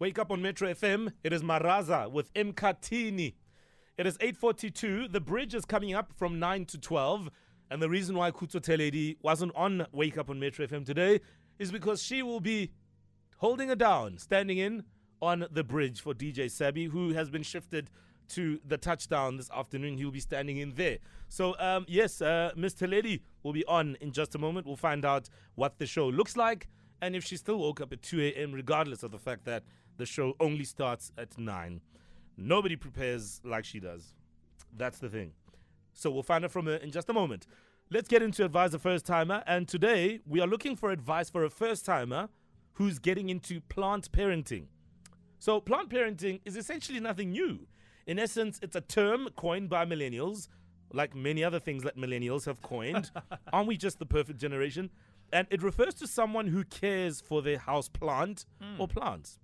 Wake up on Metro FM. It is Maraza with Mkatini. It is 8.42. The bridge is coming up from 9 to 12. And the reason why Kuto Teledi wasn't on Wake Up on Metro FM today is because she will be holding it down, standing in on the bridge for DJ Sabby, who has been shifted to the touchdown this afternoon. He'll be standing in there. So, um, yes, uh, Ms. Teledi will be on in just a moment. We'll find out what the show looks like and if she still woke up at 2 a.m., regardless of the fact that the show only starts at 9. Nobody prepares like she does. That's the thing. So we'll find out from her in just a moment. Let's get into advise a first timer. And today we are looking for advice for a first timer who's getting into plant parenting. So, plant parenting is essentially nothing new. In essence, it's a term coined by millennials, like many other things that millennials have coined. Aren't we just the perfect generation? And it refers to someone who cares for their house plant mm. or plants.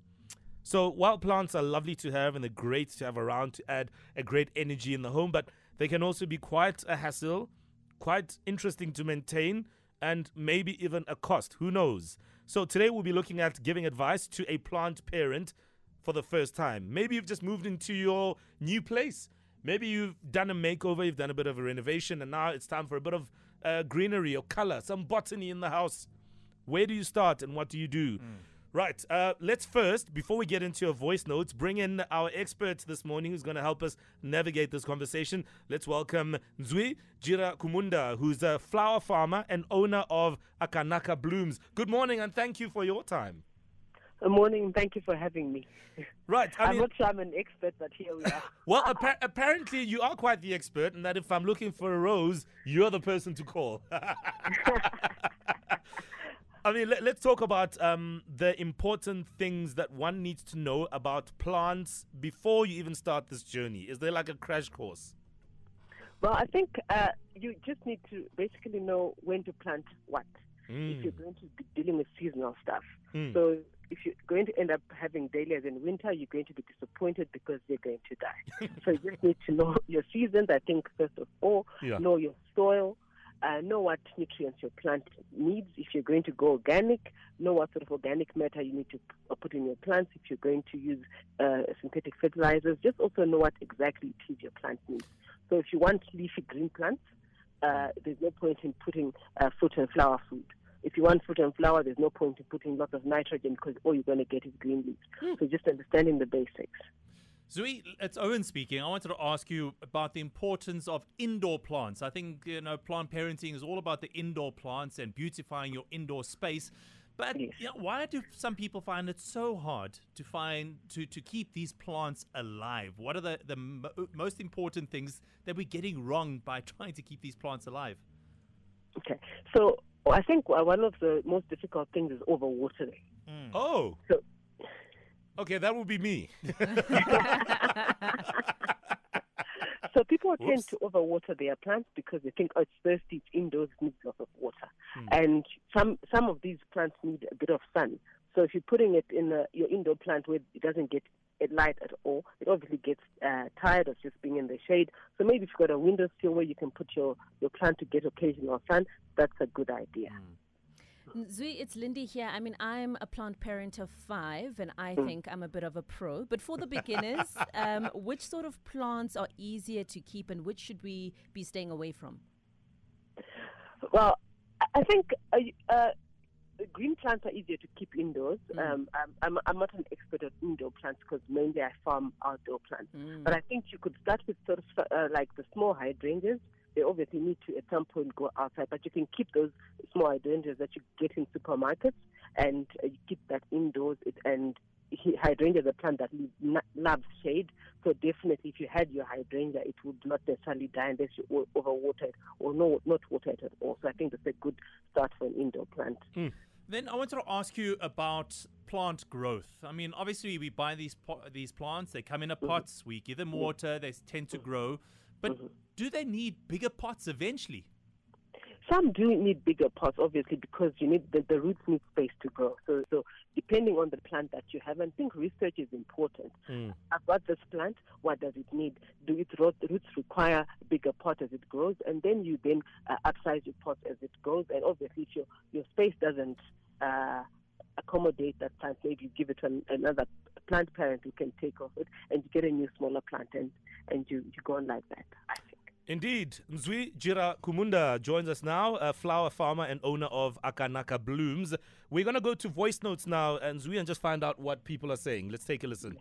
So wild plants are lovely to have and they're great to have around to add a great energy in the home, but they can also be quite a hassle, quite interesting to maintain, and maybe even a cost. Who knows? So today we'll be looking at giving advice to a plant parent for the first time. Maybe you've just moved into your new place. Maybe you've done a makeover, you've done a bit of a renovation, and now it's time for a bit of uh, greenery or color, some botany in the house. Where do you start and what do you do? Mm. Right. Uh, let's first, before we get into your voice notes, bring in our expert this morning who's going to help us navigate this conversation. Let's welcome Nzwi Dyirakumunda, who's a flower farmer and owner of Akanaka Blooms. Good morning and thank you for your time. Good morning. Thank you for having me. Right. I am not sure I'm an expert, but here we are. well, appa- apparently you are quite the expert, and that if I'm looking for a rose, you're the person to call. I mean, let, us talk about um, the important things that one needs to know about plants before you even start this journey. Is there like a crash course? Well, I think uh, you just need to basically know when to plant what. Mm. If you're going to be dealing with seasonal stuff. Mm. So if you're going to end up having dahlias in winter, you're going to be disappointed because they're going to die. so you just need to know your seasons, I think, first of all, yeah. know your soil, uh, know what nutrients your plant needs. If you're going to go organic, know what sort of organic matter you need to uh, put in your plants. If you're going to use uh, synthetic fertilizers, just also know what exactly it is your plant needs. So if you want leafy green plants, uh, there's no point in putting uh, fruit and flower food. If you want fruit and flower, there's no point in putting lots of nitrogen because all you're going to get is green leaves. Mm. So just understanding the basics. Nzwi, it's Owen speaking. I wanted to ask you about the importance of indoor plants. I think you know plant parenting is all about the indoor plants and beautifying your indoor space. But yes. you know, why do some people find it so hard to find to, to keep these plants alive? What are the, the mo- most important things that we're getting wrong by trying to keep these plants alive? Okay, so I think one of the most difficult things is overwatering. Mm. Oh, so Okay, that would be me. so people Whoops. tend to overwater their plants because they think, oh, it's thirsty, it's indoors, it needs lots of water. Hmm. And some some of these plants need a bit of sun. So if you're putting it in a, your indoor plant where it doesn't get light at all, it obviously gets uh, tired of just being in the shade. So maybe if you've got a windowsill where you can put your, your plant to get occasional sun, that's a good idea. Hmm. Nzwi, it's Lindy here. I mean, I'm a plant parent of five, and I mm. think I'm a bit of a pro. But for the beginners, um, which sort of plants are easier to keep, and which should we be staying away from? Well, I think uh, uh, green plants are easier to keep indoors. Mm. Um, I'm, I'm, I'm, not an expert at indoor plants because mainly I farm outdoor plants. Mm. But I think you could start with sort of uh, like the small hydrangeas they obviously need to at some point go outside. But you can keep those small hydrangeas that you get in supermarkets and uh, you keep that indoors. It, and hydrangea is a plant that loves shade. So definitely, if you had your hydrangea, it would not necessarily die unless you overwater it or no, not water it at all. So I think that's a good start for an indoor plant. Mm. Then I wanted to ask you about plant growth. I mean, obviously we buy these po- these plants. They come in a mm-hmm. pots. Mm-hmm. We give them water. They tend to mm-hmm. grow. But mm-hmm. do they need bigger pots eventually? Some do need bigger pots, obviously, because you need the, the roots need space to grow. So, so depending on the plant that you have, I think research is important. Mm. I've got this plant. What does it need? Do its roots require a bigger pot as it grows? And then you then uh, upsize your pot as it grows. And obviously, if your your space doesn't uh, accommodate that plant, maybe you give it an, another plant parent who can take off it and you get a new smaller plant and, and you, you go on like that, I think. Indeed. Nzwi Dyirakumunda joins us now, a flower farmer and owner of Akanaka Blooms. We're going to go to voice notes now, and Nzwi, and just find out what people are saying. Let's take a listen.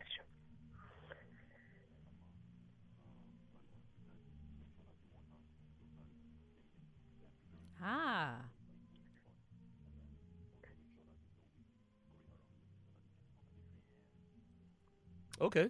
Ah. Okay.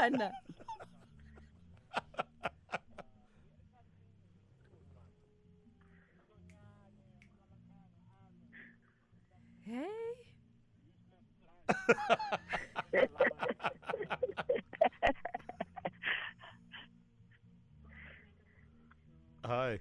Hey. Hey. Hi.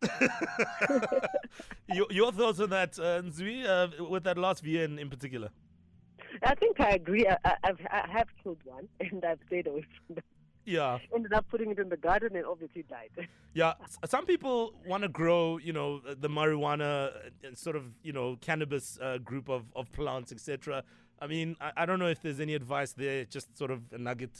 your, your thoughts on that, uh, Nzwi, uh, with that last VN in particular? I think I agree. I, I've, I have killed one and I've stayed away from them. Yeah. Ended up putting it in the garden and obviously died. Yeah, some people want to grow, you know, the marijuana uh, sort of, you know, cannabis uh, group of, of plants, etc. I mean, I, I don't know if there's any advice there, just sort of a nugget.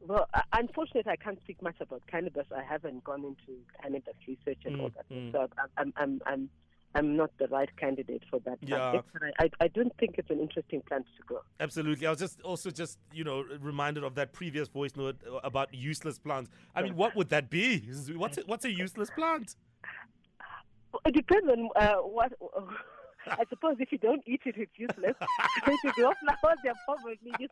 Well, uh, unfortunately, I can't speak much about cannabis. I haven't gone into cannabis research and all Mm, that. mm. So I'm, I'm, I'm, I'm, I'm not the right candidate for that Yeah. I, I, don't think it's an interesting plant to grow. Absolutely. I was just also just, you know, reminded of that previous voice note uh, about useless plants. I mean, what would that be? What's a, what's a useless plant? It depends on uh, what. I suppose if you don't eat it, it's useless. if you grow flowers, they're probably useless.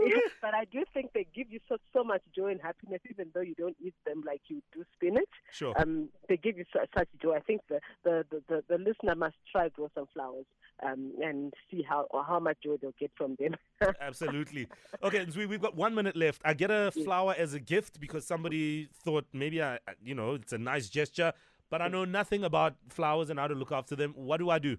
But I do think they give you so so much joy and happiness, even though you don't eat them like you do spinach. Sure. Um, they give you su- such joy. I think the the, the, the, the listener must try grow some flowers um, and see how or how much joy they'll get from them. Absolutely. Okay, Nzwi, we've got one minute left. I get a flower as a gift because somebody thought maybe I- you know, it's a nice gesture, but I know nothing about flowers and how to look after them. What do I do?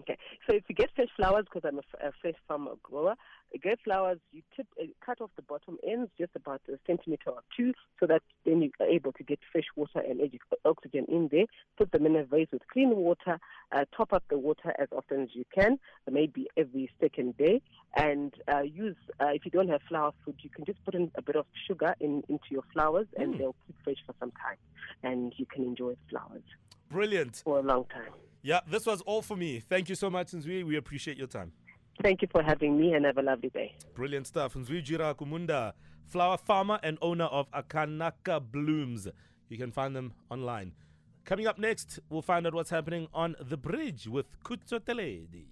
Okay, so if you get fresh flowers, because I'm a, f- a fresh farmer grower, get flowers, you tip, uh, cut off the bottom ends just about a centimeter or two, so that then you are able to get fresh water and oxygen in there. Put them in a vase with clean water. Uh, top up the water as often as you can, maybe every second day, and uh, use. Uh, if you don't have flower food, you can just put in a bit of sugar in, into your flowers, and Mm. they'll keep fresh for some time, and you can enjoy the flowers Brilliant. for a long time. Yeah, this was all for me. Thank you so much, Nzwi. We appreciate your time. Thank you for having me, and have a lovely day. Brilliant stuff. Nzwi Dyirakumunda, flower farmer and owner of Akanaka Blooms. You can find them online. Coming up next, we'll find out what's happening on the bridge with Kutso Teledi.